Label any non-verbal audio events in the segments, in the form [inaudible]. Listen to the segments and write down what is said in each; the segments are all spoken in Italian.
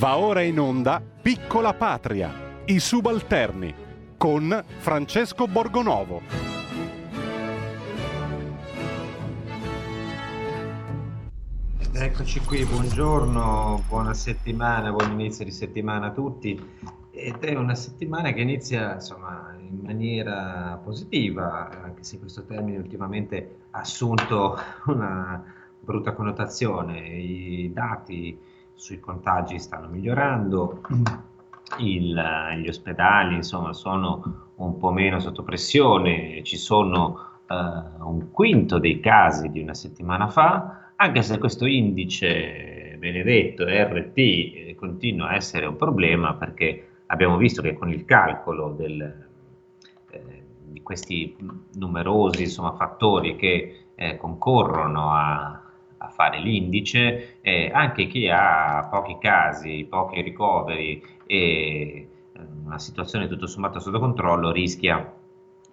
Va ora in onda Piccola Patria, i subalterni, con Francesco Borgonovo. Eccoci qui, buongiorno, buona settimana, buon inizio di settimana a tutti. Ed è una settimana che inizia insomma, in maniera positiva, anche se questo termine ultimamente ha assunto una brutta connotazione. I dati sui contagi stanno migliorando, il, gli ospedali insomma, sono un po' meno sotto pressione, ci sono uh, un quinto dei casi di una settimana fa, anche se questo indice benedetto RT eh, continua a essere un problema perché abbiamo visto che con il calcolo del, eh, di questi numerosi insomma, fattori che eh, concorrono a, a fare l'indice, eh, anche chi ha pochi casi, pochi ricoveri e eh, una situazione tutto sommato sotto controllo rischia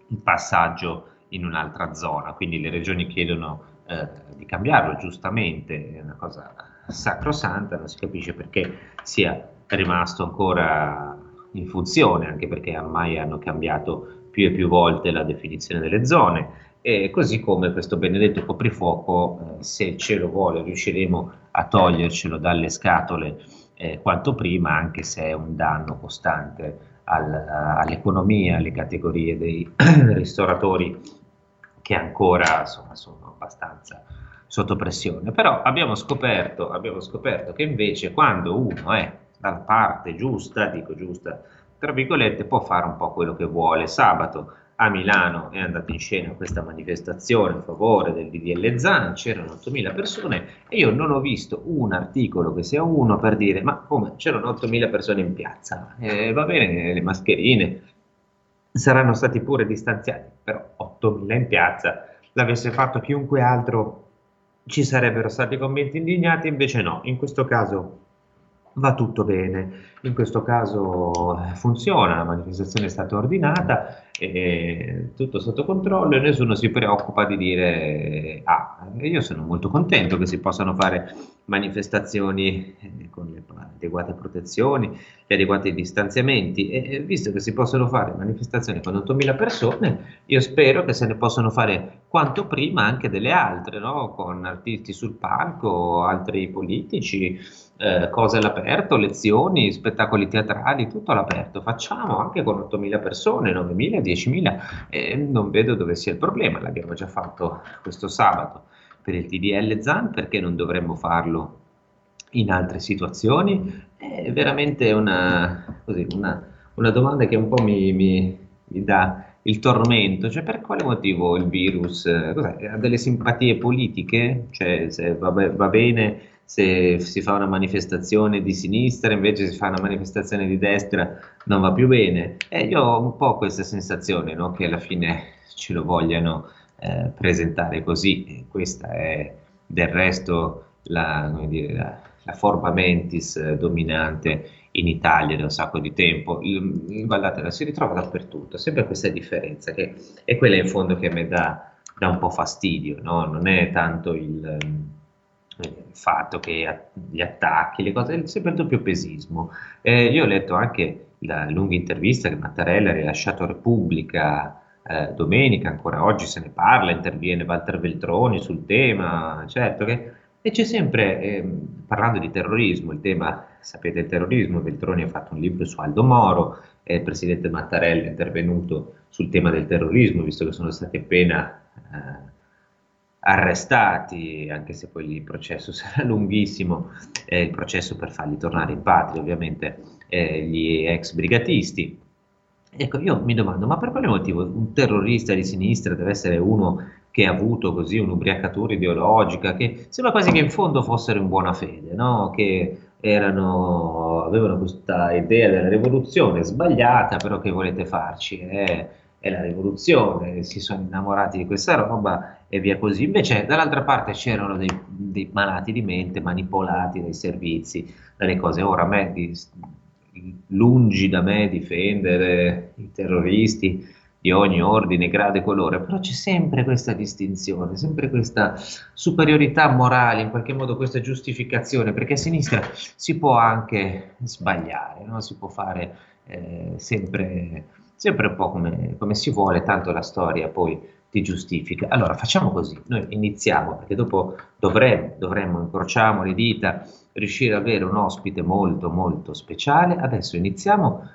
il passaggio in un'altra zona. Quindi le regioni chiedono eh, di cambiarlo, giustamente, è una cosa sacrosanta, non si capisce perché sia rimasto ancora in funzione, anche perché ormai hanno cambiato più e più volte la definizione delle zone e così come questo benedetto coprifuoco, eh, se il cielo vuole, riusciremo a togliercelo dalle scatole eh, quanto prima, anche se è un danno costante al, all'economia, alle categorie dei [clears throat] ristoratori che ancora insomma, sono abbastanza sotto pressione. Però abbiamo scoperto, abbiamo scoperto che invece quando uno è dalla parte giusta, dico giusta, tra virgolette, può fare un po' quello che vuole. Sabato a Milano è andata in scena questa manifestazione a favore del DDL Zan, c'erano 8.000 persone e io non ho visto un articolo che sia uno per dire ma come c'erano 8.000 persone in piazza, eh, va bene le mascherine, saranno stati pure distanziati, però 8.000 in piazza, l'avesse fatto chiunque altro ci sarebbero stati commenti indignati, invece no, in questo caso va tutto bene. In questo caso eh, funziona, la manifestazione è stata ordinata, tutto sotto controllo e nessuno si preoccupa di dire ah, io sono molto contento che si possano fare manifestazioni eh, con le adeguate protezioni, gli adeguati distanziamenti e visto che si possono fare manifestazioni con 8.000 persone, io spero che se ne possano fare quanto prima anche delle altre, no? con artisti sul palco, altri politici eh, cose all'aperto, lezioni, spettacoli teatrali, tutto all'aperto. Facciamo anche con 8.000 persone, 9.000, 10.000, eh, non vedo dove sia il problema. L'abbiamo già fatto questo sabato per il TDL ZAN, perché non dovremmo farlo in altre situazioni? È veramente una, così, una, una domanda che un po' mi, mi, mi dà il tormento, cioè per quale motivo il virus cos'è, ha delle simpatie politiche? Cioè se va, va bene se si fa una manifestazione di sinistra, invece si fa una manifestazione di destra, non va più bene. E io ho un po' questa sensazione no? che alla fine ce lo vogliano eh, presentare così. E questa è del resto la, dire, la, la forma mentis eh, dominante in Italia da un sacco di tempo. Il, il, guardate, si ritrova dappertutto, sempre questa differenza, che è quella in fondo che a me dà, dà un po' fastidio, no? non è tanto il il fatto che gli attacchi, le cose, sempre il doppio pesismo. Eh, io ho letto anche la lunga intervista che Mattarella ha rilasciato a Repubblica eh, domenica, ancora oggi se ne parla, interviene Walter Veltroni sul tema, certo che e c'è sempre, eh, parlando di terrorismo, il tema, sapete, il terrorismo, Veltroni ha fatto un libro su Aldo Moro, il presidente Mattarella è intervenuto sul tema del terrorismo, visto che sono stati appena eh, arrestati, anche se poi il processo [laughs] sarà lunghissimo, eh, il processo per farli tornare in patria, ovviamente eh, gli ex brigatisti. Ecco, io mi domando, ma per quale motivo un terrorista di sinistra deve essere uno che ha avuto così un'ubriacatura ideologica, che sembra quasi che in fondo fossero in buona fede, no? che erano, avevano questa idea della rivoluzione sbagliata, però che volete farci? Eh? È la rivoluzione, si sono innamorati di questa roba e via così. Invece dall'altra parte c'erano dei, dei malati di mente manipolati dai servizi, dalle cose. Ora a me, di, lungi da me difendere i terroristi, di ogni ordine, grado e colore, però c'è sempre questa distinzione, sempre questa superiorità morale, in qualche modo questa giustificazione, perché a sinistra si può anche sbagliare, no? si può fare eh, sempre, sempre un po' come, come si vuole, tanto la storia poi ti giustifica. Allora facciamo così, noi iniziamo perché dopo dovremmo, dovremmo incrociamo le dita, riuscire ad avere un ospite molto molto speciale. Adesso iniziamo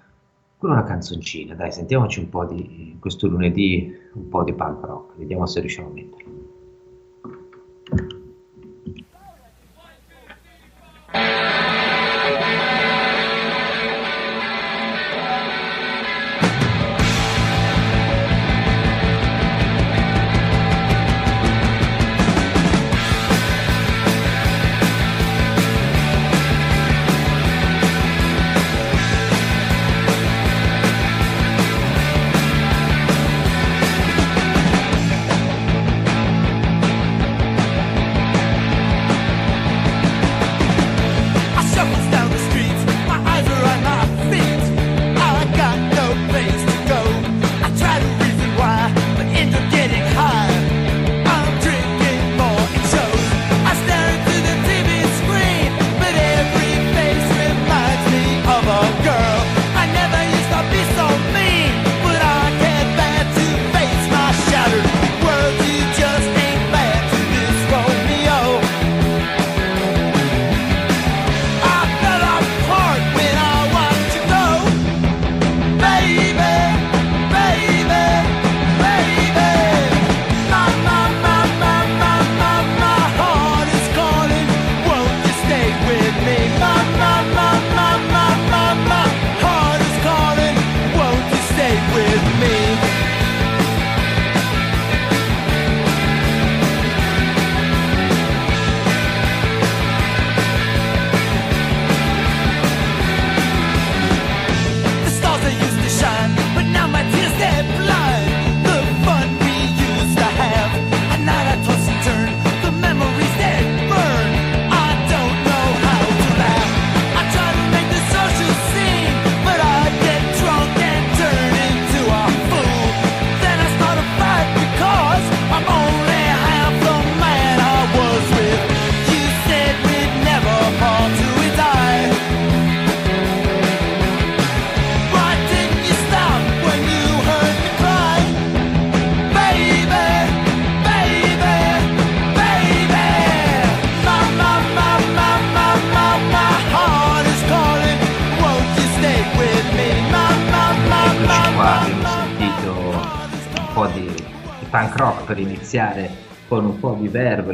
con una canzoncina, dai, sentiamoci un po' di questo lunedì, un po' di punk rock, vediamo se riusciamo a metterlo.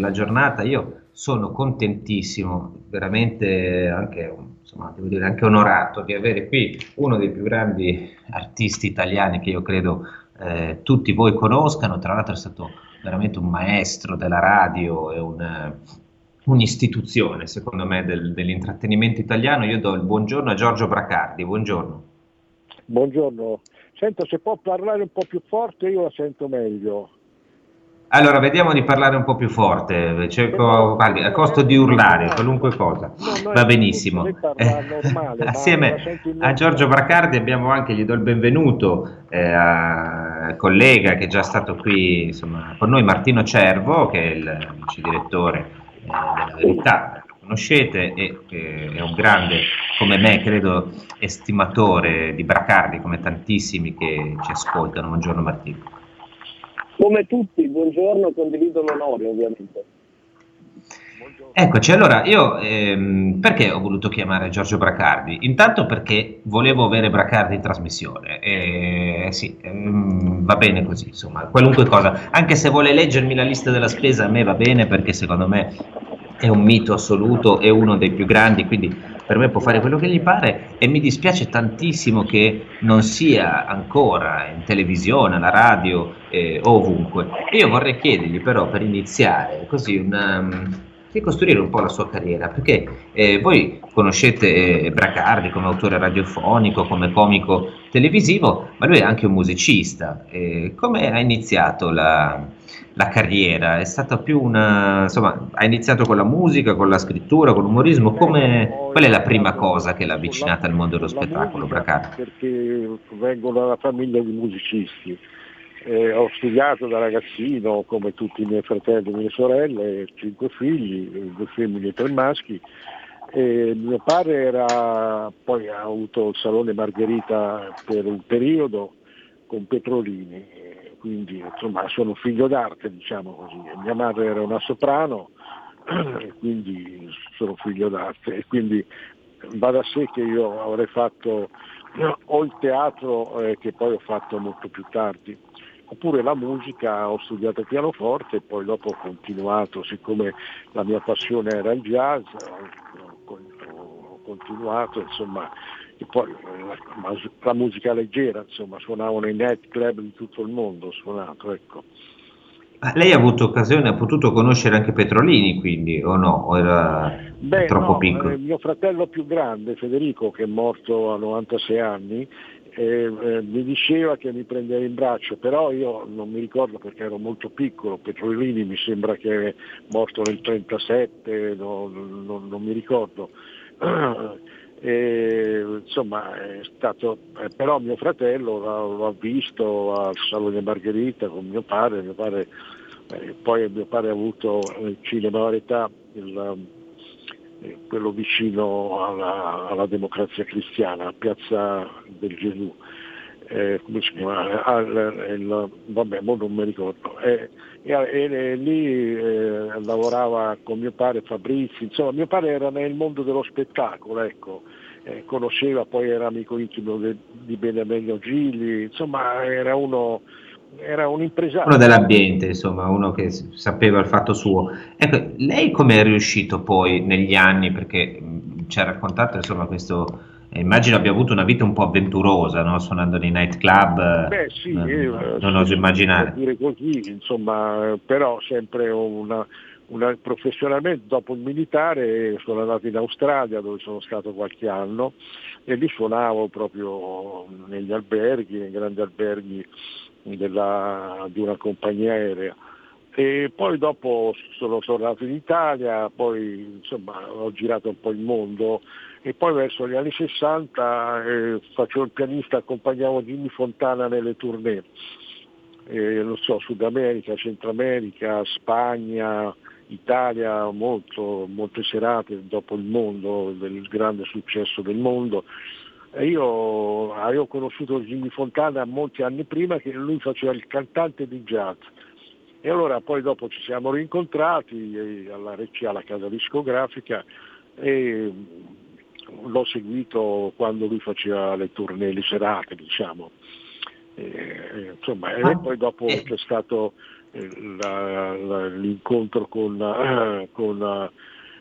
La giornata. Io sono contentissimo, veramente anche, insomma, dire, anche onorato di avere qui uno dei più grandi artisti italiani che io credo eh, tutti voi conoscano. Tra l'altro è stato veramente un maestro della radio e un, un'istituzione, secondo me, del, dell'intrattenimento italiano. Io do il buongiorno a Giorgio Bracardi. Buongiorno. Buongiorno. Sento, se può parlare un po' più forte io la sento meglio. Allora, vediamo di parlare un po' più forte, cerco, guardi, a costo di urlare, qualunque cosa. Va benissimo. [laughs] Assieme a Giorgio Bracardi abbiamo anche, gli do il benvenuto, eh, al collega che è già stato qui insomma, con noi, Martino Cervo, che è il vice direttore eh, della Verità, lo conoscete, e eh, è un grande, come me, credo, estimatore di Bracardi, come tantissimi che ci ascoltano. Buongiorno Martino. Come tutti, buongiorno, condivido l'onore ovviamente. Eccoci, allora io ehm, perché ho voluto chiamare Giorgio Bracardi? Intanto perché volevo avere Bracardi in trasmissione, e, sì, ehm, va bene così, insomma, qualunque cosa, anche se vuole leggermi la lista della spesa a me va bene perché secondo me è un mito assoluto, è uno dei più grandi, quindi per me può fare quello che gli pare e mi dispiace tantissimo che non sia ancora in televisione, alla radio eh, ovunque. Io vorrei chiedergli però per iniziare così um, ricostruire un po' la sua carriera, perché eh, voi conoscete eh, Bracardi come autore radiofonico, come comico televisivo, ma lui è anche un musicista. Eh, come ha iniziato la, la carriera? È stata più una, insomma, ha iniziato con la musica, con la scrittura, con l'umorismo, come, qual è la prima cosa che l'ha avvicinata al mondo dello spettacolo, Bracardi? Perché vengo da una famiglia di musicisti Eh, ho studiato da ragazzino come tutti i miei fratelli e mie sorelle, cinque figli, due femmine e tre maschi. E mio padre era, poi ha avuto il Salone Margherita per un periodo con Petrolini, quindi insomma sono figlio d'arte diciamo così. Mia madre era una soprano, [clears throat] quindi sono figlio d'arte e quindi va da sé che io avrei fatto [clears throat] o il teatro eh, che poi ho fatto molto più tardi, oppure la musica, ho studiato pianoforte e poi dopo ho continuato, siccome la mia passione era il jazz, ho continuato, insomma, e poi la, la musica leggera, insomma, suonavo nei night club di tutto il mondo, suonato, ecco. lei ha avuto occasione, ha potuto conoscere anche Petrolini quindi, o no? O era Beh, troppo no, piccolo? Eh, mio fratello più grande, Federico, che è morto a 96 anni, eh, eh, mi diceva che mi prendeva in braccio, però io non mi ricordo perché ero molto piccolo, Petrolini mi sembra che è morto nel 1937, no, no, non mi ricordo. E, insomma è stato, eh, però mio fratello l'ha, visto al Salone Margherita con mio padre, mio padre eh, poi mio padre ha avuto il cinema Varietà, il, eh, quello vicino alla, alla, democrazia cristiana, a Piazza del Gesù. Eh, come si chiama? Ah, il, il, vabbè, non mi ricordo. E, e, e lì eh, lavorava con mio padre Fabrizi, insomma mio padre era nel mondo dello spettacolo, ecco. eh, conosceva, poi era amico intimo de, di Benemeglio Gigli, insomma era uno era un impresario. Uno dell'ambiente, insomma, uno che sapeva il fatto suo. Ecco, lei come è riuscito poi negli anni, perché ci ha raccontato insomma questo, immagino abbia avuto una vita un po' avventurosa, no? suonando nei nightclub, Beh sì, non, eh, non oso immaginare. Dire così, insomma, però sempre una, una, professionalmente dopo il militare sono andato in Australia dove sono stato qualche anno e lì suonavo proprio negli alberghi, nei grandi alberghi della, di una compagnia aerea. E poi dopo sono tornato in Italia, poi insomma ho girato un po' il mondo e poi verso gli anni 60 eh, facevo il pianista, accompagnavo Jimmy Fontana nelle tournée, eh, non so, Sud America, Centro America, Spagna, Italia, molto, molte serate dopo il mondo, del grande successo del mondo io avevo conosciuto Jimmy Fontana molti anni prima che lui faceva il cantante di jazz. E allora poi dopo ci siamo rincontrati alla RCA, alla casa discografica, e l'ho seguito quando lui faceva le tournée, le serate, diciamo. E, insomma, e poi dopo eh. c'è stato eh, la, la, l'incontro con, con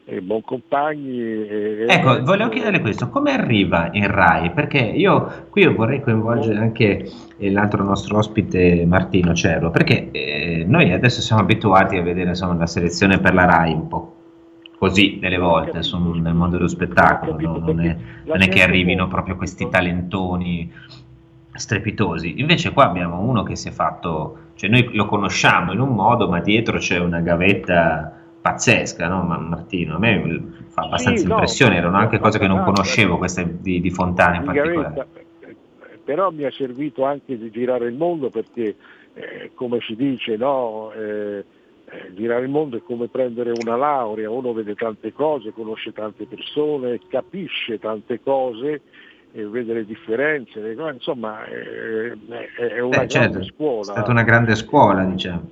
e Boncompagni. E, ecco, volevo chiedere questo, come arriva in RAI? Perché io qui vorrei coinvolgere anche l'altro nostro ospite Martino Cerro, perché eh, noi adesso siamo abituati a vedere insomma, la selezione per la RAI un po' così delle volte sono nel mondo dello spettacolo, no? non, è, non è che arrivino proprio questi talentoni strepitosi. Invece qua abbiamo uno che si è fatto, cioè noi lo conosciamo in un modo, ma dietro c'è una gavetta pazzesca, no? Martino? A me fa abbastanza sì, impressione, no, erano anche cose che non conoscevo, queste di, di Fontana in particolare. Però mi ha servito anche di girare il mondo perché, eh, come si dice, no, eh, eh, girare il mondo è come prendere una laurea, uno vede tante cose, conosce tante persone, capisce tante cose, e vede le differenze, insomma è, è una Beh, grande certo, scuola. È stata una grande scuola, diciamo.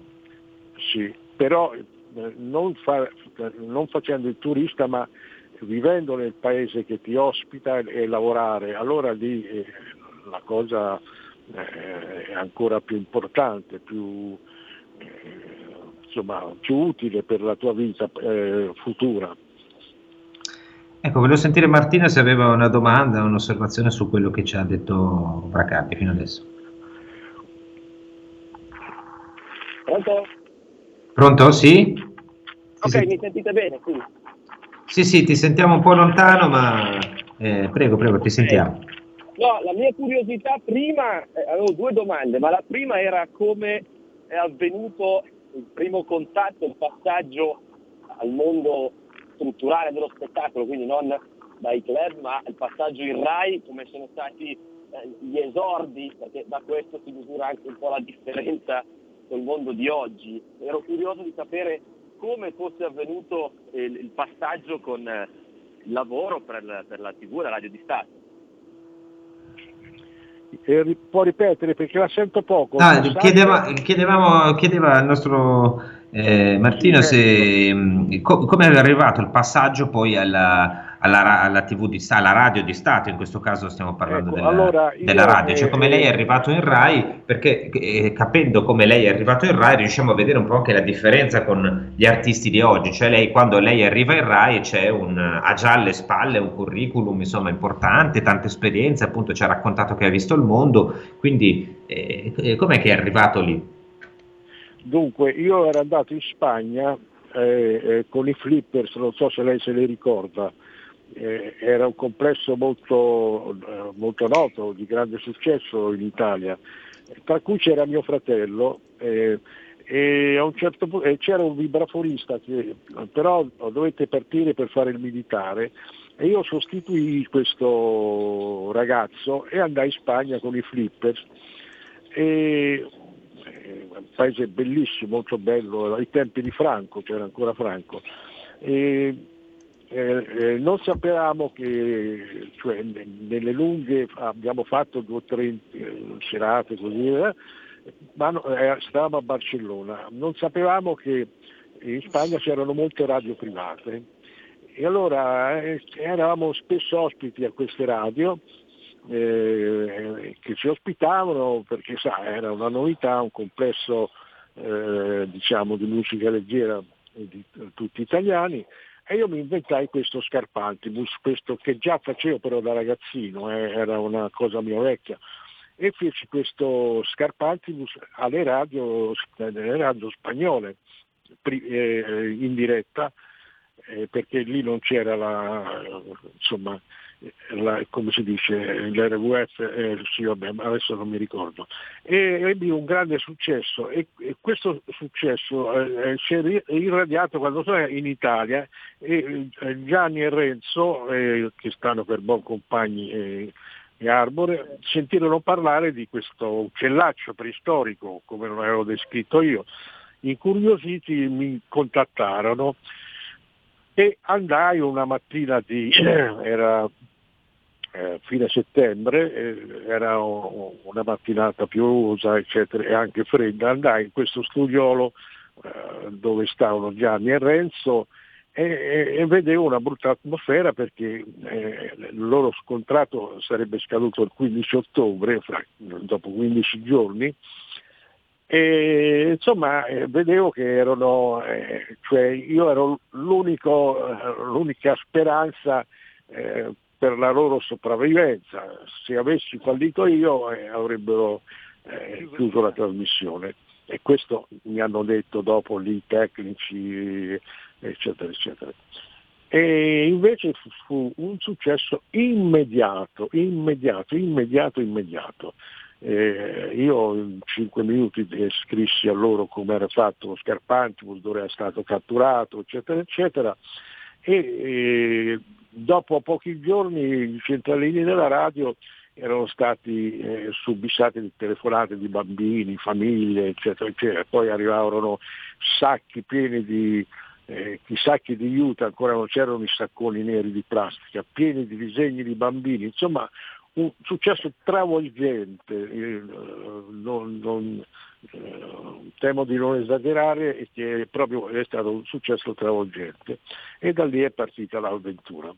Sì, però non, fa, non facendo il turista ma vivendo nel paese che ti ospita e, lavorare, allora lì eh, la cosa eh, è ancora più importante, più, eh, insomma, più utile per la tua vita eh, futura. Ecco, volevo sentire Martina se aveva una domanda, un'osservazione su quello che ci ha detto Bracardi fino adesso. Pronto? Pronto? Sì? Ok, sì, mi sentite bene? Quindi. Sì, sì, ti sentiamo un po' lontano, ma eh, prego, prego, ti sentiamo. No, la mia curiosità prima, eh, avevo due domande, ma la prima era come è avvenuto il primo contatto, il passaggio al mondo strutturale dello spettacolo, quindi non dai club, ma il passaggio in RAI, come sono stati eh, gli esordi, perché da questo si misura anche un po' la differenza col mondo di oggi. Ero curioso di sapere come fosse avvenuto il, passaggio con eh, il lavoro per la, per la TV e la radio di Stato. Eh, può ripetere perché la sento poco. No, chiedeva, chiedevamo, chiedeva al nostro eh, Martino se, mm, co- come è arrivato il passaggio poi alla, alla, alla, TV di Stato, alla radio di Stato, in questo caso stiamo parlando ecco, della, allora della, radio, cioè come lei è arrivato in RAI, perché eh, capendo come lei è arrivato in RAI riusciamo a vedere un po' anche la differenza con gli artisti di oggi, cioè lei quando lei arriva in RAI c'è un, ha già alle spalle un curriculum insomma importante, tante esperienze, appunto ci ha raccontato che ha visto il mondo, quindi eh, eh com'è che è arrivato lì? Dunque, io ero andato in Spagna eh, eh, con i flippers, non so se lei se li ricorda, eh, era un complesso molto, eh, molto, noto, di grande successo in Italia, tra cui c'era mio fratello eh, e un certo eh, c'era un vibrafonista che però dovette partire per fare il militare e io sostituii questo ragazzo e andai in Spagna con i flippers. E, un paese bellissimo, molto bello, ai tempi di Franco, c'era ancora Franco. E, eh, eh, non sapevamo che cioè, nelle lunghe abbiamo fatto due o tre eh, serate così, eh, ma eh, stavamo a Barcellona, non sapevamo che in Spagna c'erano molte radio private. E allora eh, eravamo spesso ospiti a queste radio che ci ospitavano perché sa, era una novità, un complesso diciamo, di musica leggera di tutti italiani e io mi inventai questo Scarpantibus, questo che già facevo però da ragazzino, eh, era una cosa mia vecchia, e feci questo Scarpantibus alle radio, nelle radio spagnole, eh, in diretta, eh, perché lì non c'era la, insomma, la, come si dice, l'RWF, eh, sì, vabbè, adesso non mi ricordo, e ebbi un grande successo e, e questo successo eh, eh si è irradiato quando sono in Italia e eh, Gianni e Renzo, eh, che stanno per buon compagni e Arbore, sentirono parlare di questo uccellaccio preistorico, come lo avevo descritto io. Incuriositi mi contattarono e andai una mattina di, [clears throat] era eh, fine settembre, eh, era una mattinata piovosa eccetera, e anche fredda, andai in questo studiolo eh, dove stavano Gianni e Renzo e, e, e, vedevo una brutta atmosfera perché eh, il loro contratto sarebbe scaduto il 15 ottobre, fra, dopo 15 giorni, e insomma eh, vedevo che erano, eh, cioè io ero l'unica speranza eh, per la loro sopravvivenza. Se avessi fallito io eh, avrebbero eh, chiuso la trasmissione e questo mi hanno detto dopo lì tecnici eccetera eccetera. E invece fu un successo immediato, immediato, immediato, immediato. Eh, io in cinque minuti scrissi a loro come era fatto lo Scarpantibus, dove era stato catturato, eccetera, eccetera. E, e dopo pochi giorni i centralini della radio erano stati eh, subissati di telefonate di bambini, famiglie, eccetera, eccetera. Poi arrivarono sacchi pieni di, eh, i sacchi di aiuto, ancora non c'erano i sacconi neri di plastica, pieni di disegni di bambini, insomma un successo travolgente, eh, non, non, eh, temo di non esagerare, e che proprio è stato un successo travolgente e da lì è partita l'avventura.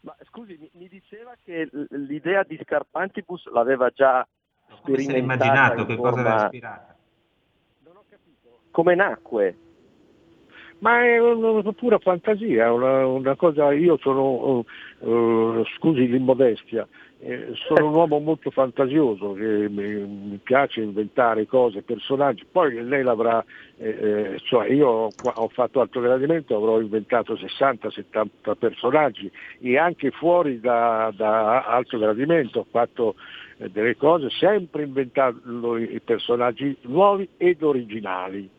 Ma scusi, mi, mi diceva che l'idea di Scarpantibus l'aveva già sperimentata. immaginato, che cosa era ispirata? Non ho capito. Come nacque? Ma è una pura fantasia, una, una cosa, io sono, uh, scusi l'immodestia, eh, sono un uomo molto fantasioso, che mi, mi, piace inventare cose, personaggi, poi lei l'avrà, eh cioè io ho, ho, fatto alto gradimento, avrò inventato 60-70 personaggi e anche fuori da, da alto gradimento ho fatto eh, delle cose sempre inventando i personaggi nuovi ed originali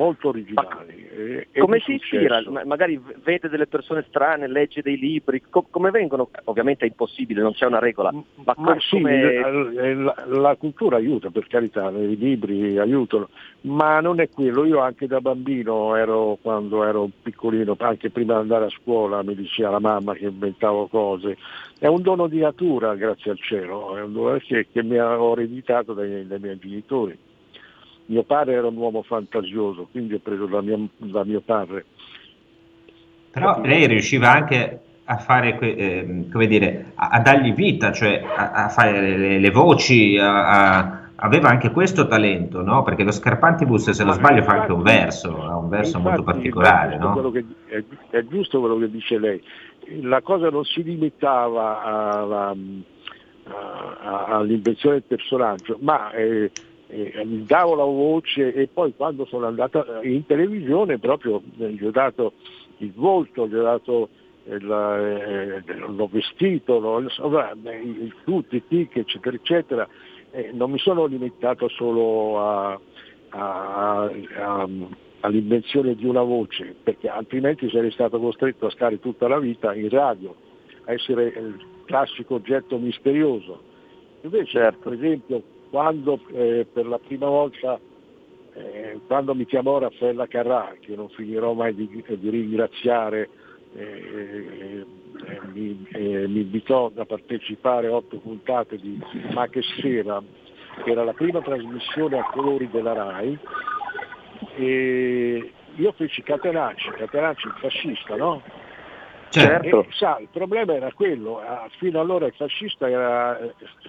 molto originali. Ma come si ispira? Magari vede delle persone strane, legge dei libri, Co- come vengono? Ovviamente è impossibile, non c'è una regola. Ma, ma com- sì, come... la, la, cultura aiuta, per carità, i libri aiutano, ma non è quello. Io anche da bambino ero, quando ero piccolino, anche prima di andare a scuola, mi diceva la mamma che inventavo cose. È un dono di natura, grazie al cielo, è un dono che, che mi ho ereditato dai, dai miei genitori. Mio padre era un uomo fantasioso, quindi ho preso da mio, da mio padre. Però lei riusciva anche a fare, eh, come dire, a, a, dargli vita, cioè a, a fare le, le voci, a, aveva anche questo talento, no? Perché lo Scarpantibus, se non sbaglio, fa anche un verso, ha un verso infatti, molto particolare, no? Che, è, è, giusto quello che dice lei. La cosa non si limitava alla, all'invenzione del personaggio, ma eh, eh, gli davo la voce e poi quando sono andata in televisione proprio eh, gli ho dato il volto, gli ho dato il, eh, l'ho vestito, l'ho, il tutti, i tic, eccetera, eccetera. Eh, non mi sono limitato solo a, a, a, all'invenzione di una voce, perché altrimenti sarei stato costretto a stare tutta la vita in radio, a essere il classico oggetto misterioso. Invece, certo. per esempio, quando eh, per la prima volta, eh, quando mi chiamò Raffaella Carrà, che non finirò mai di, di ringraziare, eh, eh mi, eh, mi, invitò a partecipare a otto puntate di Ma che sera, che era la prima trasmissione a colori della RAI, e io feci Catenacci, Catenacci il fascista, no? Certo. E, sa, il problema era quello, fino allora il fascista era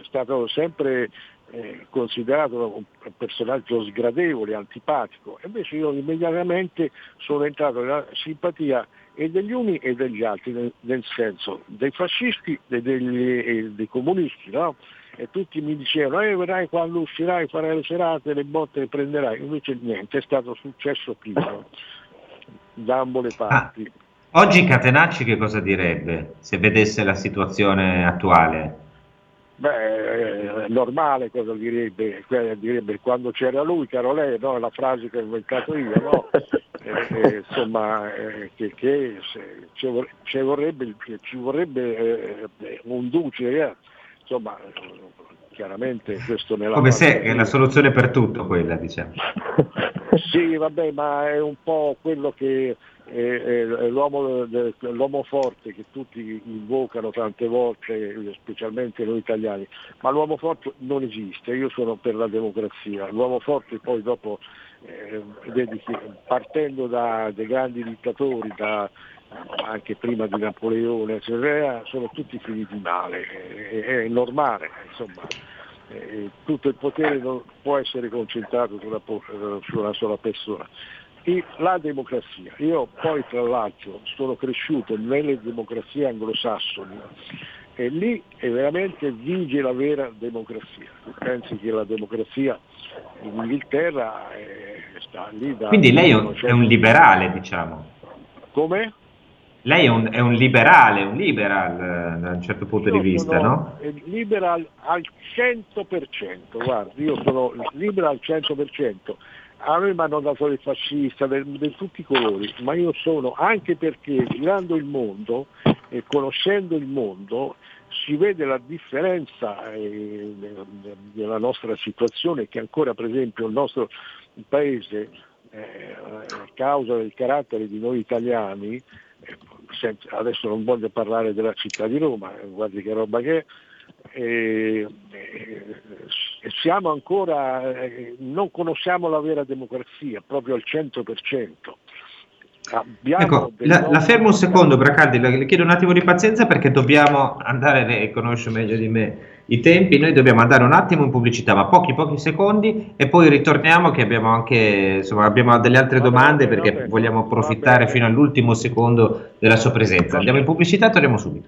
stato sempre eh, considerato un personaggio sgradevole, antipatico, invece io immediatamente sono entrato nella simpatia e degli uni e degli altri, nel, nel senso dei fascisti e degli, dei comunisti, no? E tutti mi dicevano, eh, vedrai quando uscirai, farai le serate, le botte le prenderai, invece niente, è stato successo prima, da ambo le parti. Ah, oggi Catenacci che cosa direbbe se vedesse la situazione attuale? Beh, è normale cosa direbbe, direbbe quando c'era lui, caro lei, no? la frase che ho inventato io, no? [laughs] eh, eh, insomma, eh, che, che se, ci, vorrebbe, ci vorrebbe eh, un duce, eh. insomma, chiaramente questo nella... Come se è la soluzione per tutto quella, diciamo. [laughs] sì, vabbè, ma è un po' quello che l'uomo, l'uomo, forte che tutti invocano tante volte, specialmente noi italiani, ma l'uomo forte non esiste, io sono per la democrazia, l'uomo forte poi dopo, eh, partendo da dei grandi dittatori, da, anche prima di Napoleone, eccetera, sono tutti finiti male, è, è normale, insomma, eh, tutto il potere non può essere concentrato su una, una sola persona la democrazia. Io poi tra l'altro sono cresciuto nelle democrazie anglosassoni e lì è veramente vige la vera democrazia. Tu pensi che la democrazia in Inghilterra è, sta lì da... Quindi lei è un, è un liberale, diciamo. Come? Lei è un, è un, liberale, un liberal eh, da un certo punto io di vista, no? Liberal al 100%, guarda, io sono liberal al 100%, a me mi hanno dato il fascista di tutti i colori, ma io sono anche perché girando il mondo e conoscendo il mondo si vede la differenza eh, nella nostra situazione che ancora per esempio il nostro paese eh, a causa del carattere di noi italiani eh, adesso non voglio parlare della città di Roma, guardi che roba che è, eh, siamo ancora, eh, non conosciamo la vera democrazia proprio al 100%. Ecco, la, la, fermo un secondo, Bracaldi, le chiedo un attimo di pazienza perché dobbiamo andare, lei conosce meglio di me i tempi, noi dobbiamo andare un attimo in pubblicità, ma pochi pochi secondi e poi ritorniamo che abbiamo anche insomma, abbiamo delle altre domande bene, perché vogliamo approfittare fino all'ultimo secondo della sua presenza. Andiamo in pubblicità e torniamo subito.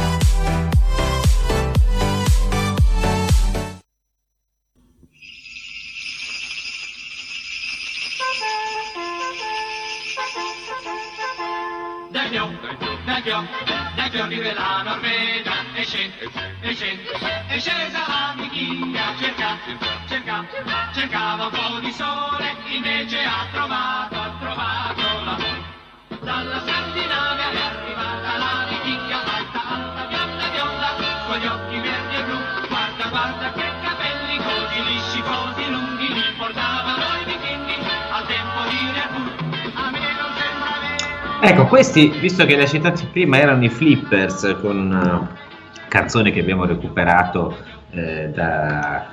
Ecco, questi, visto che li hai citati prima, erano i Flippers con una canzone che abbiamo recuperato eh, da,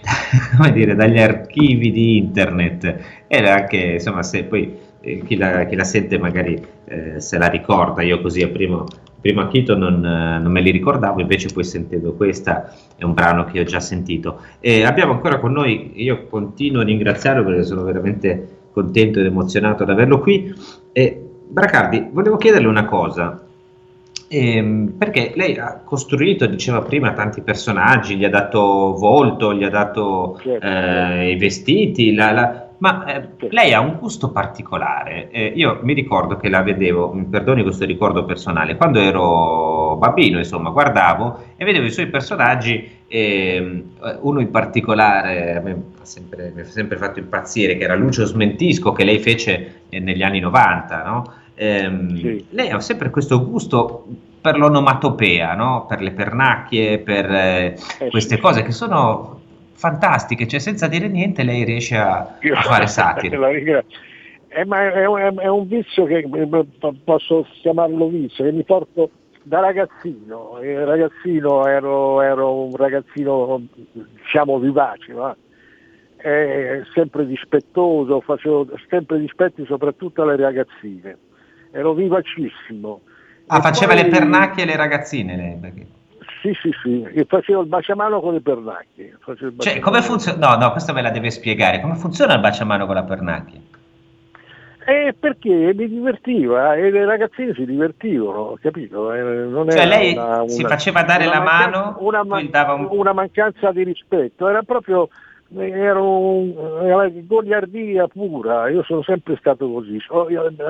[laughs] come dire, dagli archivi di internet. Era anche, insomma, se poi eh, chi, la, chi, la, sente magari eh, se la ricorda, io così a primo, primo acchito non, eh, non, me li ricordavo, invece poi sentendo questa è un brano che ho già sentito. E abbiamo ancora con noi, io continuo a ringraziarlo perché sono veramente contento ed emozionato ad averlo qui. E Bracardi, volevo chiederle una cosa, ehm, perché lei ha costruito, diceva prima, tanti personaggi, gli ha dato volto, gli ha dato certo. eh, i vestiti, la, la, ma eh, lei ha un gusto particolare. Eh, io mi ricordo che la vedevo, mi perdoni questo ricordo personale, quando ero bambino, insomma, guardavo e vedevo i suoi personaggi, ehm, uno in particolare mi ha sempre, sempre, fatto impazzire, che era Lucio Smentisco, che lei fece eh, negli anni 90, no? ehm, sì. Lei ha sempre questo gusto per l'onomatopea, no? per le pernacchie, per eh, eh queste cose che sono fantastiche, cioè senza dire niente lei riesce a, a fare satira. [laughs] Eh, ma è, è, è, un vizio che eh, posso chiamarlo vizio, che mi porto da ragazzino, e ragazzino ero, ero, un ragazzino diciamo vivace, ma eh, sempre dispettoso, facevo sempre dispetti soprattutto alle ragazzine, ero vivacissimo. Ah, e faceva poi... le pernacchie alle ragazzine lei? Perché... Sì, sì, sì, e facevo il baciamano con le pernacchie. Cioè, come funziona? No, no, questo me la deve spiegare. Come funziona il baciamano con la pernacchia? Eh, perché mi divertiva e le ragazzine si divertivano, capito? Eh, non cioè lei una, una, si faceva dare la mano, una, man- un... una, mancanza di rispetto, era proprio era un, era goliardia pura, io sono sempre stato così,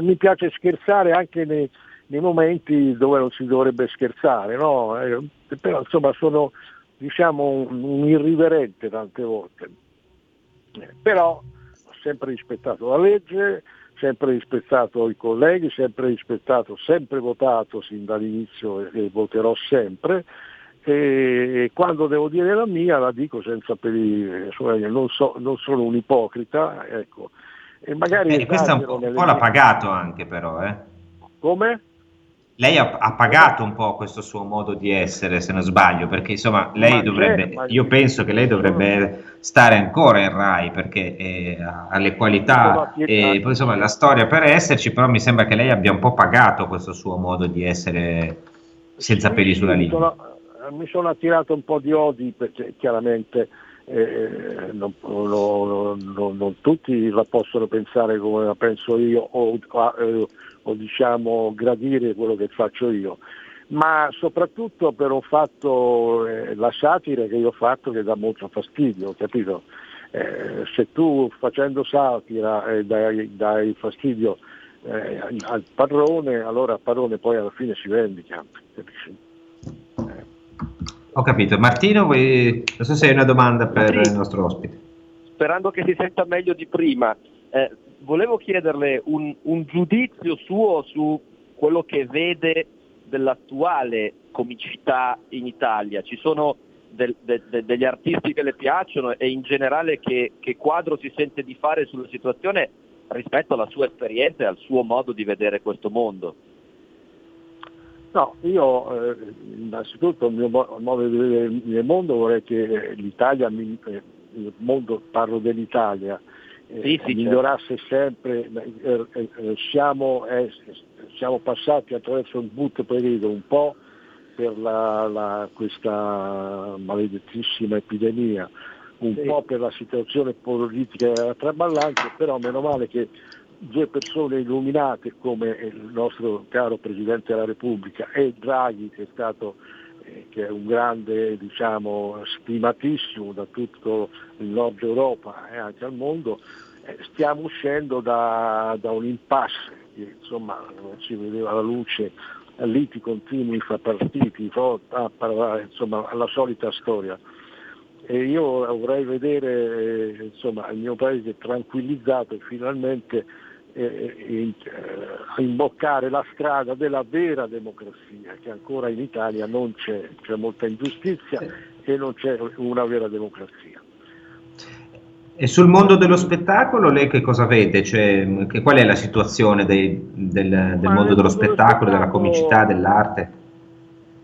mi piace scherzare anche nei, nei momenti dove non si dovrebbe scherzare, no? eh, però insomma sono diciamo un, un irriverente tante volte, eh, però ho sempre rispettato la legge, sempre rispettato i colleghi, sempre rispettato, sempre votato sin dall'inizio e, e voterò sempre e quando devo dire la mia la dico senza perire, non, so, non sono un ipocrita, ecco. E magari eh, questo un po', l'ha pagato anche però, eh? Come? Lei ha, ha, pagato un po' questo suo modo di essere, se non sbaglio, perché insomma lei ma dovrebbe, certo, io penso che lei dovrebbe stare ancora in Rai perché eh, ha le qualità e poi insomma la storia per esserci, però mi sembra che lei abbia un po' pagato questo suo modo di essere senza peli sulla lingua. mi sono attirato un po' di odi perché chiaramente eh, non, non, non, non, tutti la possono pensare come la penso io o, o, o diciamo gradire quello che faccio io, ma soprattutto per un fatto, eh, la satira che io ho fatto che dà molto fastidio, capito? Eh, se tu facendo satira eh, dai, dai, fastidio eh, al padrone, allora il padrone poi alla fine si vendica, capisci? Ho capito. Martino, vuoi... non so se hai una domanda per sì. il nostro ospite. Sperando che si senta meglio di prima, eh, volevo chiederle un, un, giudizio suo su quello che vede dell'attuale comicità in Italia. Ci sono del, de, de, degli artisti che le piacciono e in generale che, che quadro si sente di fare sulla situazione rispetto alla sua esperienza e al suo modo di vedere questo mondo. No, io eh, innanzitutto il mio modo di vedere il mondo vorrei che l'Italia, eh, il mondo, parlo dell'Italia, sì, sì, migliorasse certo. sempre, eh, eh, eh, siamo, siamo, passati attraverso un brutto periodo un po' per la, la, questa maledettissima epidemia, un sì. po' per la situazione politica traballante, però meno male che due persone illuminate come il nostro caro Presidente della Repubblica e Draghi che è stato eh, che è un grande diciamo, stimatissimo da tutto il nord Europa e anche al mondo, eh, stiamo uscendo da, da un impasse che insomma non si vedeva la luce, liti continui fra partiti, insomma la solita storia. E io vorrei vedere eh, insomma, il mio paese tranquillizzato e finalmente eh, imboccare la strada della vera democrazia, che ancora in Italia non c'è, c'è molta ingiustizia e non c'è una vera democrazia. E sul mondo dello spettacolo lei che cosa vede? Cioè, che, qual è la situazione dei, del, del mondo dello spettacolo, della comicità, dell'arte?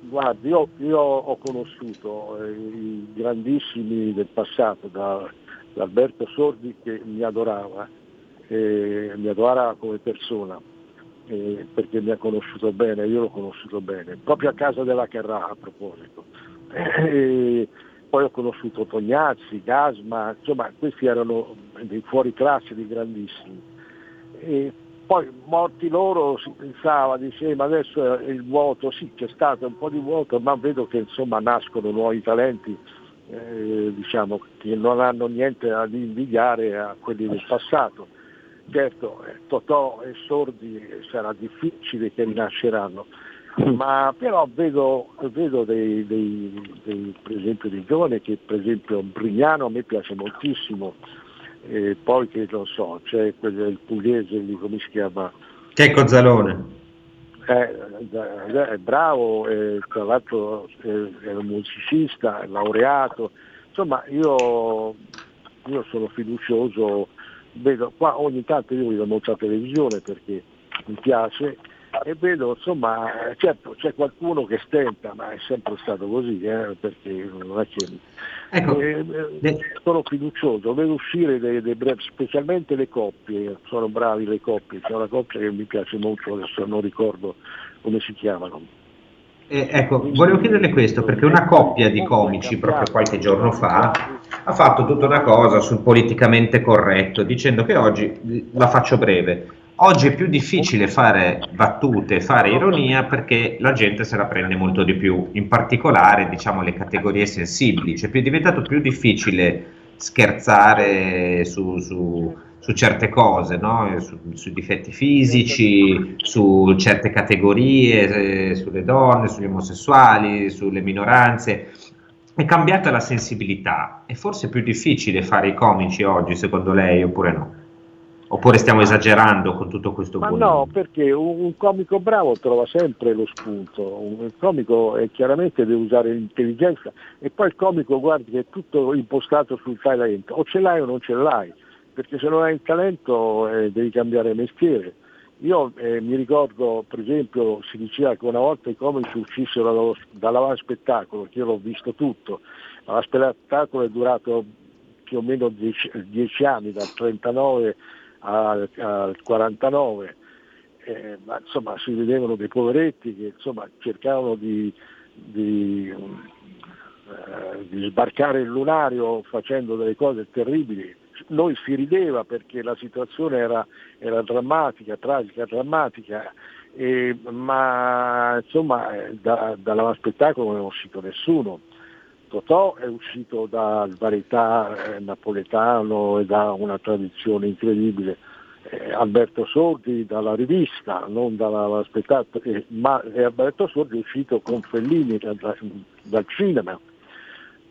Guardi, io, io ho conosciuto eh, i grandissimi del passato, da, da Alberto Sordi che mi adorava, eh, mi adora come persona, eh, perché mi ha conosciuto bene, io l'ho conosciuto bene, proprio a casa della Carrà a proposito. Eh, poi ho conosciuto Tognazzi, Gasma, insomma questi erano dei fuori classe, dei grandissimi. E poi morti loro si pensava, diceva adesso è il vuoto, sì c'è stato un po' di vuoto, ma vedo che insomma nascono nuovi talenti eh, diciamo, che non hanno niente da invidiare a quelli del passato. Certo, eh, Totò e Sordi sarà difficile che rinasceranno, ma però vedo, vedo dei, dei, dei, per esempio dei giovani che per esempio Brignano a me piace moltissimo, e poi che non so, c'è quello del pugliese lì, come si chiama? Checco Zalone. Eh, è bravo, eh, tra l'altro è un musicista, è laureato, insomma io, io sono fiducioso vedo qua ogni tanto io vedo molta televisione perché mi piace e vedo insomma certo c'è qualcuno che stenta ma è sempre stato così eh, perché non è che ecco. eh, eh, sono fiducioso vedo uscire dei, dei brevi, specialmente le coppie sono bravi le coppie c'è una coppia che mi piace molto adesso non ricordo come si chiamano eh, ecco, volevo chiederle questo perché una coppia di comici proprio qualche giorno fa ha fatto tutta una cosa sul politicamente corretto dicendo che oggi, la faccio breve, oggi è più difficile fare battute, fare ironia perché la gente se la prende molto di più, in particolare diciamo le categorie sensibili, cioè è diventato più difficile scherzare su, su su certe cose, no? su, sui difetti fisici, su certe categorie, eh, sulle donne, sugli omosessuali, sulle minoranze. È cambiata la sensibilità. È forse più difficile fare i comici oggi, secondo lei, oppure no? Oppure stiamo esagerando con tutto questo Ma buono? no, perché un, un, comico bravo trova sempre lo spunto, un chiaramente deve usare l'intelligenza e poi il comico guardi che è tutto impostato sul talento, o ce l'hai o non ce l'hai perché se non hai il talento eh, devi cambiare mestiere. Io eh, mi ricordo, per esempio, si diceva che una volta i comici uscissero dall'avanspettacolo, che io l'ho visto tutto, l'avanspettacolo è durato più o meno dieci, dieci anni, dal 39 al, al 49, eh, ma insomma si vedevano dei poveretti che insomma, cercavano di, di, eh, di sbarcare il lunario facendo delle cose terribili noi si rideva perché la situazione era, era drammatica, tragica, drammatica, eh, ma insomma eh, da, spettacolo non è uscito nessuno. Totò è uscito dal varietà eh, napoletano e da una tradizione incredibile. Eh, Alberto Sordi dalla rivista, non dalla spettacolo, ma Alberto Sordi è uscito con Fellini da, dal cinema.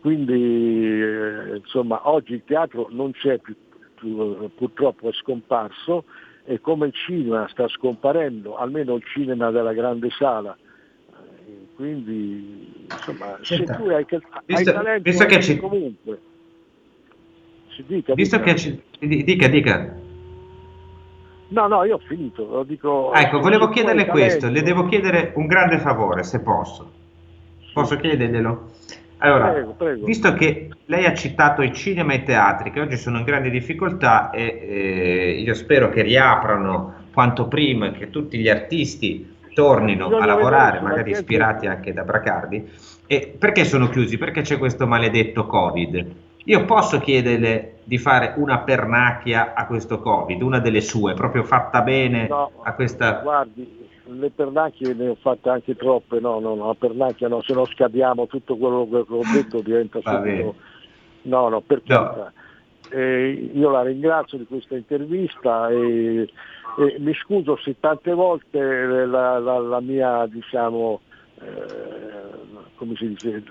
Quindi eh, insomma oggi il teatro non c'è più, più, purtroppo è scomparso e come il cinema sta scomparendo, almeno il cinema della grande sala, eh, quindi insomma Senta, se tu hai, hai visto- talento visto che ci- comunque. Si dica, Visto dica. che ci- di- dica, dica. No, no, io ho finito, lo dico. Ecco, volevo chiederle questo, le devo chiedere un grande favore, se posso. Posso chiederglielo? Allora, Prego, prego. visto che lei ha citato il cinema e i teatri, che oggi sono in grande difficoltà e eh, io spero che riaprano quanto prima, e che tutti gli artisti tornino a lavorare, vedere, magari ispirati anche da Bracardi. E perché sono chiusi? Perché c'è questo maledetto Covid. Io posso chiederle di fare una pernacchia a questo Covid, una delle sue, proprio fatta bene No, a questa... Guardi, le pernacchie ne ho fatte anche troppe, no, no, no, la pernacchia no, se no scadiamo tutto quello che ho [laughs] detto diventa subito... No, no, per No. carità. Eh, io la ringrazio di questa intervista e, e mi scuso se tante volte la, la- la mia, diciamo, eh, come si dice,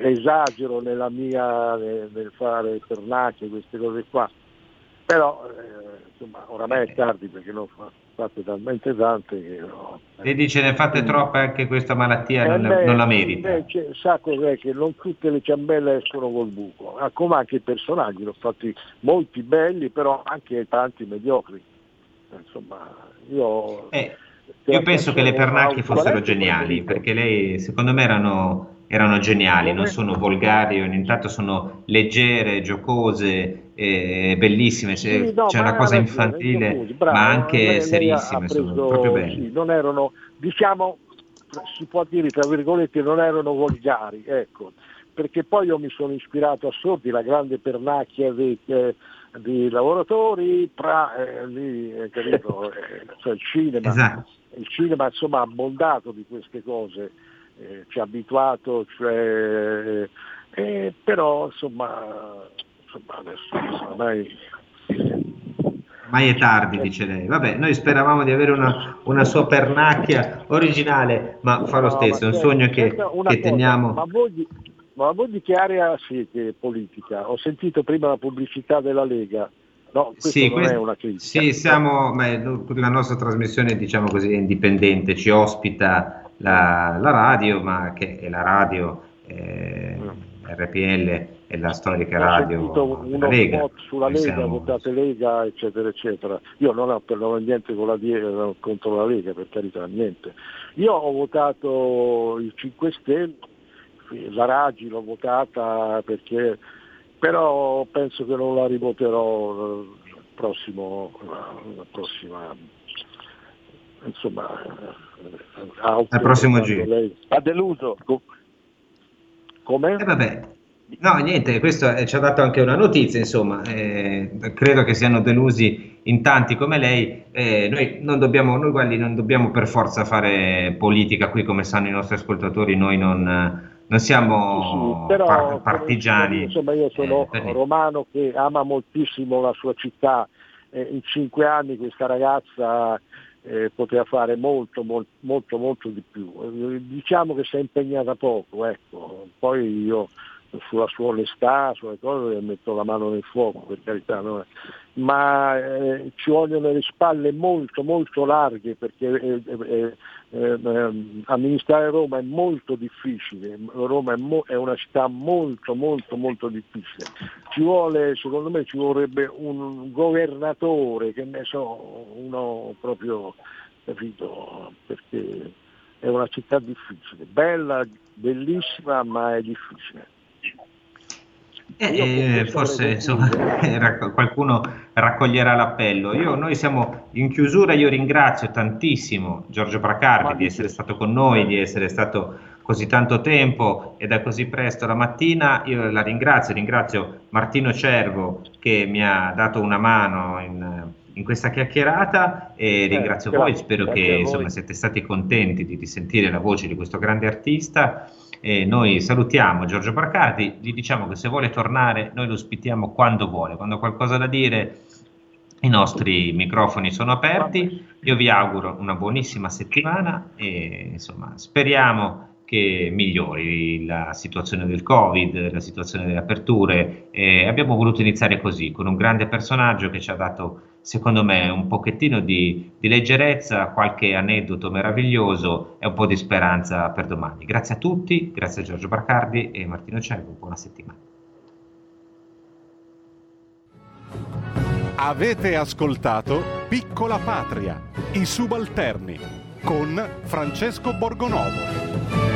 esagero nella mia, nel, nel fare pernacchie, queste cose qua, però eh, insomma oramai è tardi perché ho fa- fatte talmente tante che no. Dice ne fate troppe anche questa malattia Eh, non, beh, non la merita. invece, sa cos'è che non tutte le ciambelle escono col buco, ah, come anche i personaggi, ne ho fatti molti belli, però anche tanti mediocri. Insomma, io, Eh, io penso che le pernacchie fossero geniali, perché lei, secondo me, erano, erano geniali, non sono volgari, intanto sono leggere, giocose, eh, bellissime, c'è, Sì, no, c'è una cosa ragione, infantile, Giocosi, bravo, ma anche lei- serissime, sono preso- proprio belle. sì, non erano, diciamo, si può dire tra virgolette, non erano volgari, ecco, perché poi io mi sono ispirato a Sordi, la grande pernacchia dei, eh, dei lavoratori, pra, eh, lì, eh, capito, [laughs] eh, cioè il cinema, Esatto. il cinema insomma ha abbondato di queste cose, eh, ci ha abituato, cioè, però insomma, insomma adesso ormai Mai è tardi, dice lei. Vabbè, noi speravamo di avere una, una sua pernacchia originale, ma fa lo stesso, è un sogno che, che teniamo. Ma voi, ma voi di che area siete politica? Ho sentito prima la pubblicità della Lega. No, questo Sì, non questo- è una critica. sì, siamo, la nostra trasmissione diciamo così è indipendente, ci ospita la, la radio, ma che è la radio eh, RPL è la storica radio della uno Lega. spot sulla Lega, siamo- votate Lega, eccetera, eccetera. Io non ho, per- non niente con la, contro la Lega, per carità, niente. Io ho votato il 5 Stelle, la Raggi l'ho votata perché, però penso che non la rivoterò prossimo, la, prossima, insomma, eh, Al prossimo giro. Ha deluso. Co- Come? Eh, vabbè. No, niente, questo ci ha dato anche una notizia, insomma, eh, credo che siano delusi in tanti come lei. Eh, noi non dobbiamo, noi guardi, non dobbiamo per forza fare politica qui, come sanno i nostri ascoltatori, noi non, non siamo Sì, però, par- partigiani. Insomma, io sono eh, romano che ama moltissimo la sua città. Eh, in cinque anni questa ragazza eh, poteva fare molto, mol- molto, molto di più. Eh, diciamo che si è impegnata poco, ecco. Poi io sulla sua onestà, sulle cose metto la mano nel fuoco, per carità, no? ma eh, ci vogliono le spalle molto molto larghe perché eh, eh, eh, ehm, amministrare Roma è molto difficile, Roma è, mo- è una città molto molto molto difficile. Ci vuole, secondo me ci vorrebbe un governatore, che ne so, uno proprio, capito, perché è una città difficile, bella, bellissima, ma è difficile. Eh, [laughs] eh, forse insomma, racco- qualcuno raccoglierà l'appello. Io, noi siamo in chiusura, io ringrazio tantissimo Giorgio Bracardi di essere stato con noi, di essere stato così tanto tempo e da così presto la mattina. Io la ringrazio, ringrazio Martino Cervo che mi ha dato una mano in, in questa chiacchierata e ringrazio grazie, voi, spero che insomma, siete stati contenti di risentire la voce di questo grande artista. E noi salutiamo Giorgio Barcardi, gli diciamo che se vuole tornare noi lo ospitiamo quando vuole, quando ha qualcosa da dire i nostri microfoni sono aperti, io vi auguro una buonissima settimana e insomma speriamo che migliori la situazione del Covid, la situazione delle aperture. E abbiamo voluto iniziare così, con un grande personaggio che ci ha dato, secondo me, un pochettino di, di leggerezza, qualche aneddoto meraviglioso e un po' di speranza per domani. Grazie a tutti, grazie a Giorgio Barcardi e Martino Cervo, buona settimana. Avete ascoltato Piccola Patria, i subalterni, con Francesco Borgonovo.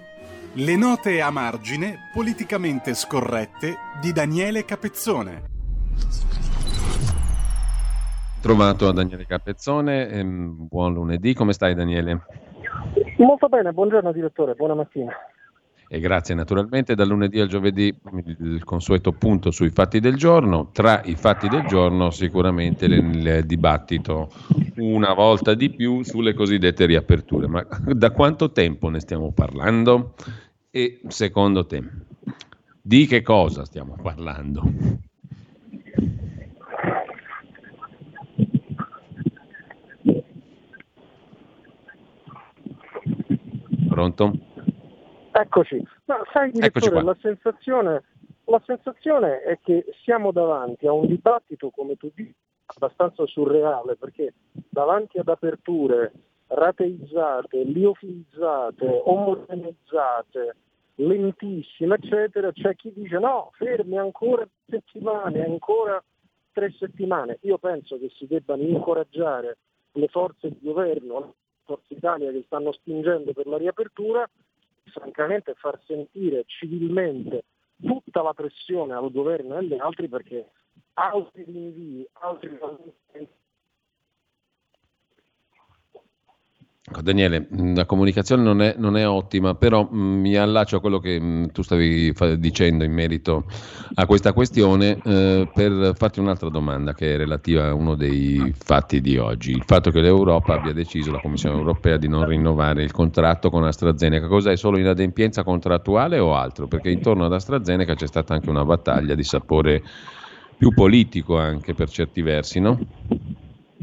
Le note a margine politicamente scorrette di Daniele Capezzone. Trovato a Daniele Capezzone, ehm, buon lunedì, come stai Daniele? Molto bene, buongiorno direttore, buona mattina. E grazie naturalmente, dal lunedì al giovedì il consueto punto sui fatti del giorno, tra i fatti del giorno sicuramente il dibattito una volta di più sulle cosiddette riaperture, ma da quanto tempo ne stiamo parlando? E secondo te, di che cosa stiamo parlando? Pronto? Eccoci. Ma sai direttore, la sensazione, la sensazione è che siamo davanti a un dibattito, come tu dici, abbastanza surreale, perché davanti ad aperture rateizzate, liofilizzate, omogeneizzate, lentissime, eccetera, c'è chi dice no, fermi ancora settimane, ancora tre settimane. Io penso che si debbano incoraggiare le forze di governo, Forza Italia che stanno spingendo per la riapertura, francamente far sentire civilmente tutta la pressione al governo e agli altri perché altri rinvii, altri Ecco, Daniele, la comunicazione non è, non è ottima, però mh, mi allaccio a quello che mh, tu stavi dicendo in merito a questa questione eh, per farti un'altra domanda che è relativa a uno dei fatti di oggi. Il fatto che l'Europa abbia deciso, la Commissione europea, di non rinnovare il contratto con AstraZeneca. Cos'è? Solo inadempienza contrattuale o altro? Perché intorno ad AstraZeneca c'è stata anche una battaglia di sapore più politico anche per certi versi, no?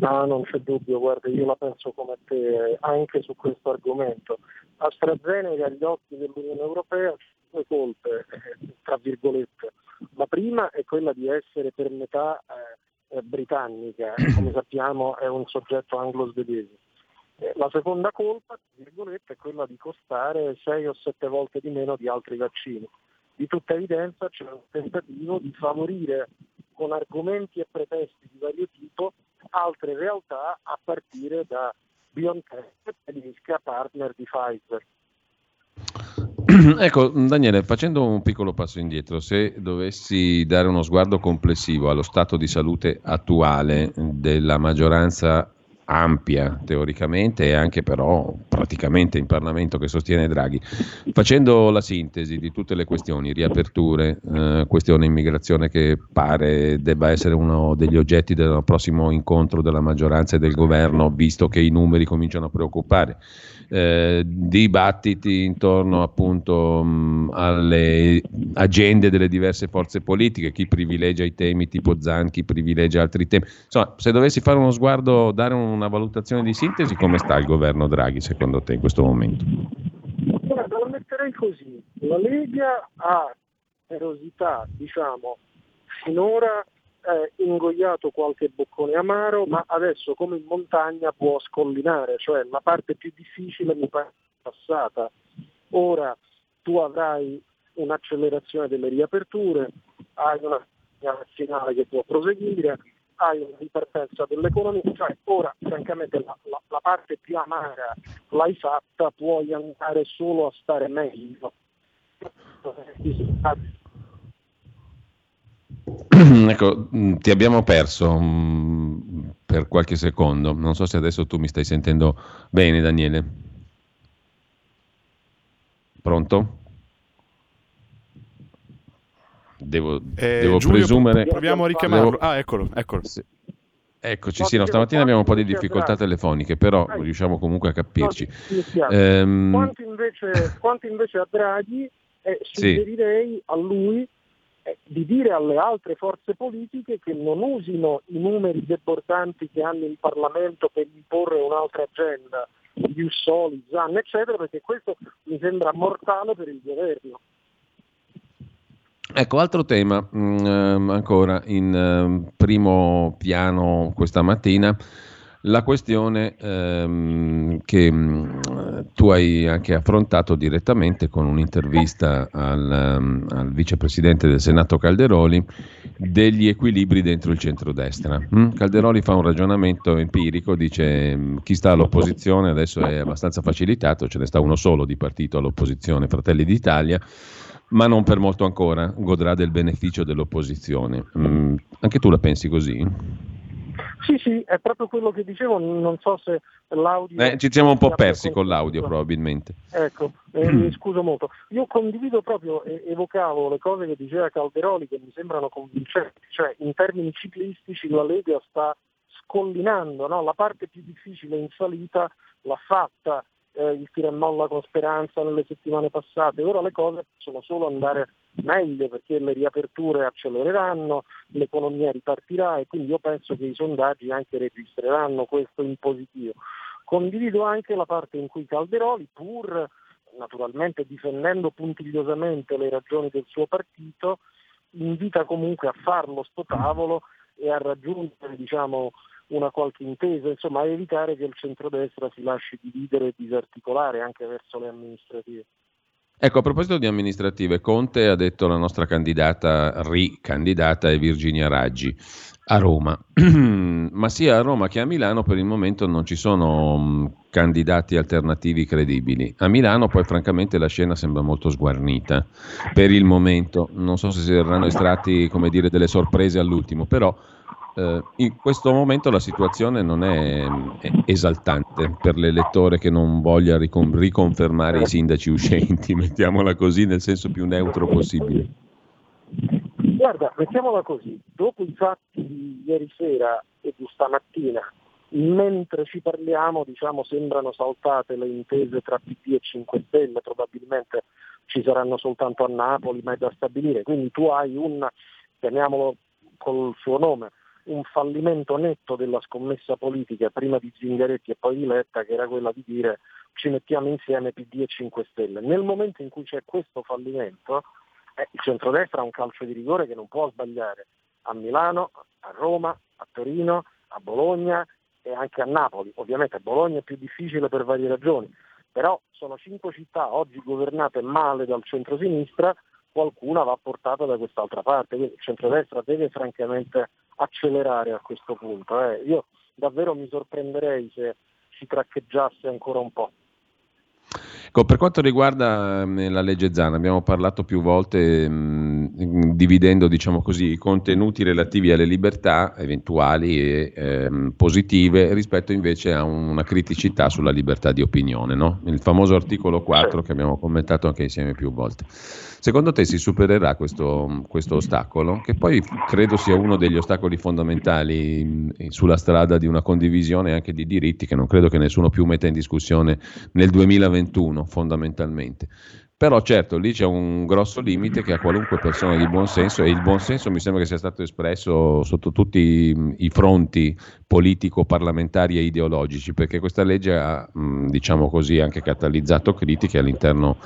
No, non c'è dubbio, guarda, io la penso come te anche su questo argomento. AstraZeneca agli occhi dell'Unione Europea due colpe, eh, tra virgolette. La prima è quella di essere per metà eh, eh britannica, [coughs] come sappiamo è un soggetto anglo-svedese. Eh, la seconda colpa, tra virgolette, è quella di costare 6 o 7 volte di meno di altri vaccini. Di tutta evidenza c'è un tentativo di favorire con argomenti e pretesti di vario tipo altre realtà a partire da BioNTech tedesca partner di Pfizer. [clears throat] Ecco, Daniele, facendo un piccolo passo indietro, se dovessi dare uno sguardo complessivo allo stato di salute attuale della maggioranza ampia teoricamente e anche però praticamente in Parlamento che sostiene Draghi. Facendo la sintesi di tutte le questioni, riaperture, eh, questione immigrazione che pare debba essere uno degli oggetti del prossimo incontro della maggioranza e del governo, visto che i numeri cominciano a preoccupare eh, dibattiti intorno appunto mh, alle agende delle diverse forze politiche, chi privilegia i temi tipo Zan, chi privilegia altri temi. Insomma, se dovessi fare uno sguardo, dare una valutazione di sintesi, come sta il governo Draghi secondo te in questo momento? Guarda, la metterei così. La Lega ha erosità, diciamo, finora eh, ingoiato qualche boccone amaro, ma adesso come in montagna può scollinare, cioè la parte più difficile mi pare passata. Ora tu avrai un'accelerazione delle riaperture, hai una nazionale che può proseguire, hai una ripartenza dell'economia, cioè ora francamente la, la, la parte più amara l'hai fatta, puoi andare solo a stare meglio. [clears throat] ecco, mm, ti abbiamo perso mh, per qualche secondo. Non so se adesso tu mi stai sentendo bene, Daniele. Pronto? Devo, eh, devo Giulio, presumere. Proviamo a richiamarlo. Ah, eccolo, eccolo. Sì. Eccoci, sì, no, stamattina abbiamo un po' di difficoltà telefoniche, però riusciamo comunque a capirci. Ehm... Quanto, invece, quanto invece a Draghi, eh, suggerirei sì. a lui di dire alle altre forze politiche che non usino i numeri debordanti che hanno in Parlamento per imporre un'altra agenda, gli Ussoli, Zan, eccetera, perché questo mi sembra mortale per il governo. Ecco, altro tema mh, mm, ancora in uh, primo piano questa mattina la questione ehm, che mh, mm, tu hai anche affrontato direttamente con un'intervista al, um, al, vicepresidente del Senato Calderoli degli equilibri dentro il centrodestra. Mm? Calderoli fa un ragionamento empirico, dice mh, mm, chi sta all'opposizione adesso è abbastanza facilitato, ce ne sta uno solo di partito all'opposizione, Fratelli d'Italia ma non per molto ancora, godrà del beneficio dell'opposizione. Mm, anche tu la pensi così? Sì, sì, è proprio quello che dicevo, non so se l'audio... Eh, ci siamo un po' persi con l'audio probabilmente. Ecco, eh, mi scuso molto. Io condivido proprio, eh, evocavo le cose che diceva Calderoli che mi sembrano convincenti, cioè in termini ciclistici la Lega sta scollinando, no? la parte più difficile in salita l'ha fatta eh, il tiro e molla con speranza nelle settimane passate, ora le cose possono solo andare meglio perché le riaperture accelereranno, l'economia ripartirà e quindi io penso che i sondaggi anche registreranno questo in positivo. Condivido anche la parte in cui Calderoli, pur naturalmente difendendo puntigliosamente le ragioni del suo partito, invita comunque a farlo sto tavolo e a raggiungere diciamo, una qualche intesa, insomma evitare che il centrodestra si lasci dividere e disarticolare anche verso le amministrative. Ecco, a proposito di amministrative, Conte ha detto la nostra candidata, ricandidata è Virginia Raggi a Roma, [clears throat] ma sia a Roma che a Milano per il momento non ci sono mm, candidati alternativi credibili. A Milano poi francamente la scena sembra molto sguarnita per il momento, non so se si verranno estratti come dire delle sorprese all'ultimo, però eh, in questo momento la situazione non è, è esaltante per l'elettore che non voglia ricon- riconfermare i sindaci uscenti, [laughs] mettiamola così, nel senso più neutro possibile. Guarda, mettiamola così, dopo i fatti di ieri sera e di stamattina, mentre ci parliamo, diciamo, sembrano saltate le intese tra PD e 5 Stelle, probabilmente ci saranno soltanto a Napoli, ma è da stabilire. Quindi tu hai un, chiamiamolo col suo nome, un fallimento netto della scommessa politica prima di Zingaretti e poi di Letta, che era quella di dire ci mettiamo insieme PD e 5 Stelle. Nel momento in cui c'è questo fallimento, eh, il centrodestra ha un calcio di rigore che non può sbagliare a Milano, a Roma, a Torino, a Bologna e anche a Napoli. Ovviamente Bologna è più difficile per varie ragioni, però sono cinque città oggi governate male dal centro-sinistra, qualcuna va portata da quest'altra parte, quindi il centrodestra deve francamente accelerare a questo punto. Eh. Io davvero mi sorprenderei se si traccheggiasse ancora un po'. Ecco, per quanto riguarda mh, la legge Zana, abbiamo parlato più volte mh, dividendo diciamo così, i contenuti relativi alle libertà eventuali e ehm, positive rispetto invece a una criticità sulla libertà di opinione, no? il famoso articolo 4 che abbiamo commentato anche insieme più volte. Secondo te si supererà questo, questo, ostacolo, che poi credo sia uno degli ostacoli fondamentali sulla strada di una condivisione anche di diritti che non credo che nessuno più metta in discussione nel 2021 fondamentalmente. Però certo, lì c'è un grosso limite che a qualunque persona di buon senso, e il buon senso mi sembra che sia stato espresso sotto tutti i fronti politico-parlamentari e ideologici, perché questa legge ha, diciamo così, anche catalizzato critiche all'interno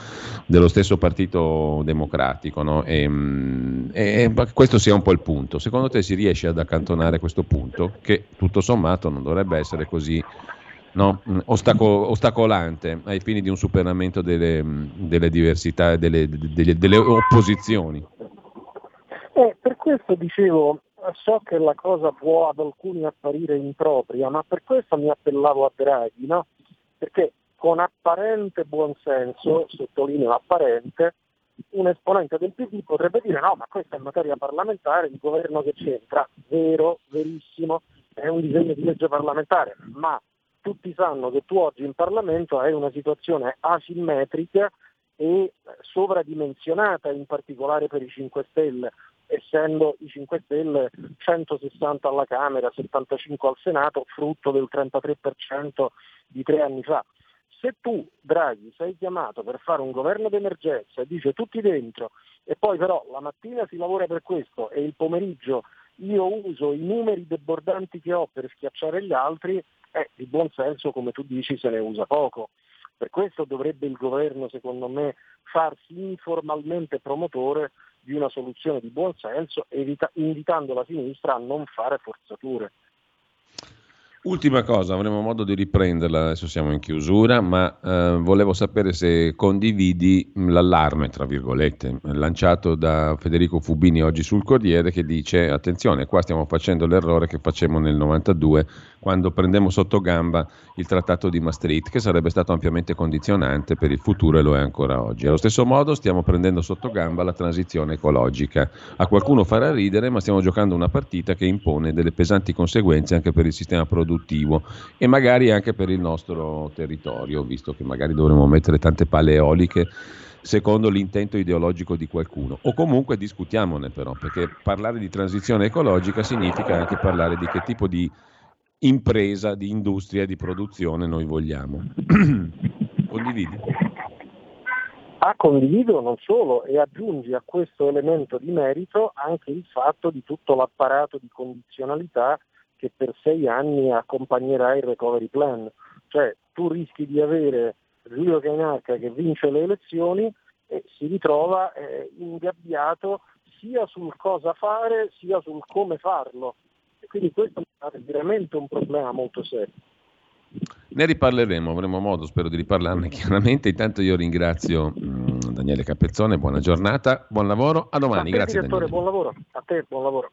dello stesso Partito Democratico. No? E, e, questo sia un po' il punto. Secondo te si riesce ad accantonare questo punto, che tutto sommato non dovrebbe essere così no? Mm, ostaco- ostacolante ai fini di un superamento delle, mm, delle diversità e delle, delle, delle, opposizioni. Eh, per questo dicevo, so che la cosa può ad alcuni apparire impropria, ma per questo mi appellavo a Draghi, no? perché con apparente buonsenso, sottolineo apparente, un esponente del PD potrebbe dire no, ma questa è materia parlamentare, il governo che c'entra, vero, verissimo, è un disegno di legge parlamentare, ma tutti sanno che tu oggi in Parlamento hai una situazione asimmetrica e sovradimensionata, in particolare per i 5 Stelle, essendo i 5 Stelle 160 alla Camera, 75 al Senato, frutto del 33% di tre anni fa. Se tu, Draghi, sei chiamato per fare un governo d'emergenza, dice tutti dentro, e poi però la mattina si lavora per questo e il pomeriggio io uso i numeri debordanti che ho per schiacciare gli altri, eh, di buon senso, come tu dici, se ne usa poco. Per questo dovrebbe il governo, secondo me, farsi informalmente promotore di una soluzione di buon senso, evita- invitando la sinistra a non fare forzature. Ultima cosa, avremo modo di riprenderla, adesso siamo in chiusura, ma eh, volevo sapere se condividi l'allarme, tra virgolette, lanciato da Federico Fubini oggi sul Corriere che dice attenzione, qua stiamo facendo l'errore che facemmo nel 92 quando prendemmo sotto gamba il trattato di Maastricht, che sarebbe stato ampiamente condizionante per il futuro e lo è ancora oggi. Allo stesso modo stiamo prendendo sotto gamba la transizione ecologica. A qualcuno farà ridere, ma stiamo giocando una partita che impone delle pesanti conseguenze anche per il sistema produttivo e magari anche per il nostro territorio, visto che magari dovremo mettere tante palle eoliche secondo l'intento ideologico di qualcuno. O comunque discutiamone però, perché parlare di transizione ecologica significa anche parlare di che tipo di impresa, di industria, di produzione noi vogliamo. [clears throat] Condividi? Ah, condivido non solo e aggiungi a questo elemento di merito anche il fatto di tutto l'apparato di condizionalità che per sei anni accompagnerà il recovery plan. Cioè tu rischi di avere Giulio Cainarca che vince le elezioni e si ritrova eh, ingabbiato sia sul cosa fare sia sul come farlo. E quindi questo è veramente un problema molto serio. Ne riparleremo, avremo modo, spero di riparlarne chiaramente. Intanto io ringrazio mh, mm, Daniele Capezzone, buona giornata, buon lavoro, a domani. A te, Grazie. Direttore, Daniele. buon lavoro. A te, buon lavoro.